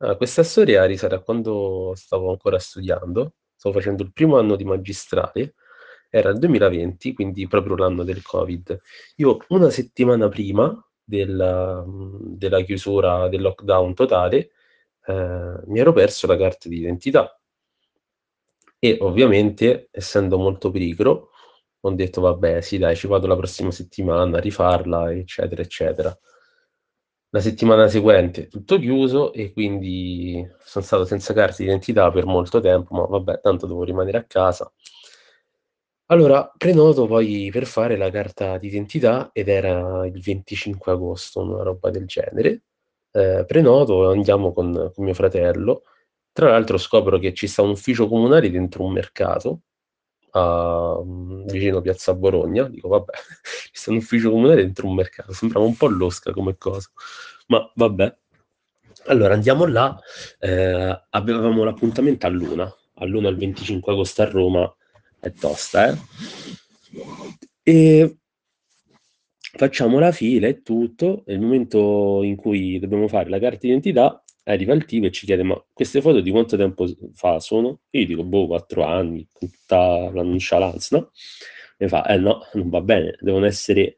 Ah, questa storia risale a quando stavo ancora studiando, stavo facendo il primo anno di magistrale, era il 2020, quindi proprio l'anno del Covid. Io una settimana prima della, della chiusura del lockdown totale, ehm, mi ero perso la carta d'identità. E ovviamente, essendo molto pigro, ho detto: "Vabbè, sì dai, ci vado la prossima settimana a rifarla", eccetera, eccetera. La settimana seguente tutto chiuso e quindi son stato senza carta d'identità per molto tempo, ma vabbè, tanto dovevo rimanere a casa. Allora prenoto poi per fare la carta d'identità ed era il 25 agosto, una roba del genere. Ehm, prenoto, andiamo con con mio fratello. Tra l'altro scopro che ci sta un ufficio comunale dentro un mercato, a mhmm, vicino piazza Bologna. Dico: "Vabbè, sta un ufficio comunale dentro un mercato." Sembrava un po' losca come cosa, ma vabbè. Allora andiamo là, ehm, avevamo l'appuntamento all'1. All'1 il 25 agosto a Roma è tosta, eh. E facciamo la fila e tutto, nel momento in cui dobbiamo fare la carta d'identità, arriva il tipo e ci chiede: "Ma queste foto di quanto tempo fa sono?" Io dico: "Boh, 4 anni", tutta la nonchalance, no, mi fa: "Eh no, non va bene, devono essere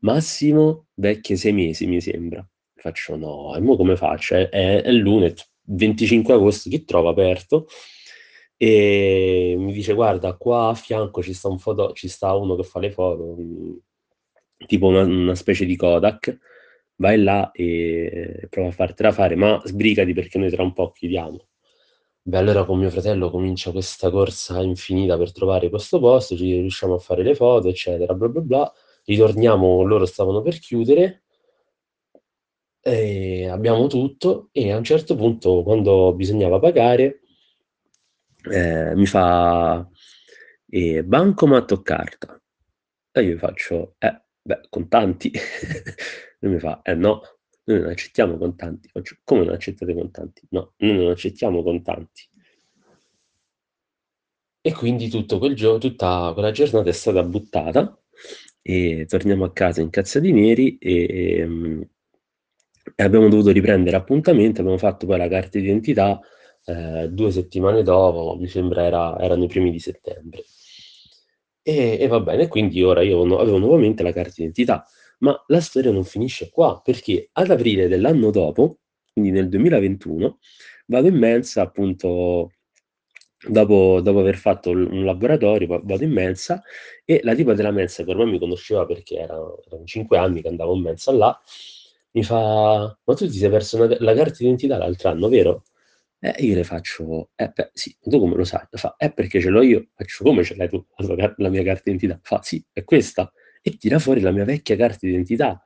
massimo vecchie 6 mesi, mi sembra." Faccio: "No, e mo come faccio? È è è l'1, è t 25 agosto, chi trova aperto?" E mi dice: "Guarda, qua a fianco ci sta un foto ci sta uno che fa le foto, mhmm, tipo una una specie di Kodak, vai là e prova a fartela fare, ma sbrigati perché noi tra un po' chiudiamo." Beh, allora con mio fratello comincia questa corsa infinita per trovare questo posto, ci riusciamo a fare le foto, eccetera, bla, bla, bla. Ritorniamo, loro stavano per chiudere e abbiamo tutto e a un certo punto, quando bisognava pagare, ehm, mi fa: "Ehm, bancomat o carta?" E io faccio: "Eh, beh, contanti." Lui mi fa: "Eh no, noi non accettiamo contanti." Faccio: "Come non accettate contanti?" "No, noi non accettiamo contanti." E quindi tutto quel gio tutta quella giornata è stata buttata e torniamo a casa incazzati neri, ehm, e abbiamo dovuto riprendere appuntamento, abbiamo fatto poi la carta d'identità, ehm, 2 settimane dopo, mi sembra era erano i primi di settembre. E e va bene, quindi ora io avevo nuovamente la carta d'identità. Ma la storia non finisce qua, perché ad aprile dell'anno dopo, quindi nel 2021, vado in mensa appunto dopo dopo aver fatto un laboratorio, va vado in mensa e la tipa della mensa, che ormai mi conosceva perché era erano 5 anni che andavo in mensa là, mi fa: "Ma tu ti sei perso la la carta d'identità l'altro anno, vero?" Eh, io le faccio: "Eh beh, sì, tu come lo sai?" Fa: "Eh, perché ce l'ho io." Faccio: "Come ce l'hai tu la la mia carta d'identità?" Fa: "Sì, è questa." E tira fuori la mia vecchia carta d'identità.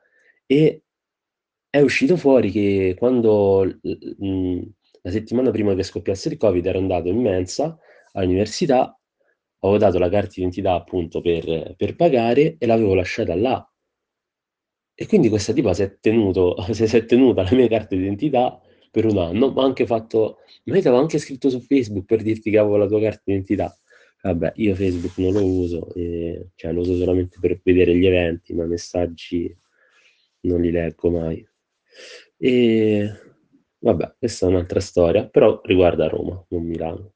E è uscito fuori che quando mhmm, la settimana prima che scoppiasse il Covid ero andato in mensa all'università, avevo dato la carta d'identità appunto per per pagare e l'avevo lasciata là. E quindi questa tipa si è tenuto si è tenuta la mia carta d'identità per 1 anno, m'ha anche fatto: "Ma io t'avevo anche scritto su Facebook per dirti che avevo la tua carta d'identità." Vabbè, io Facebook non lo uso, ehm, cioè lo uso solamente per vedere gli eventi, ma messaggi non li leggo mai. E vabbè, questa è un'altra storia, però riguarda Roma, non Milano.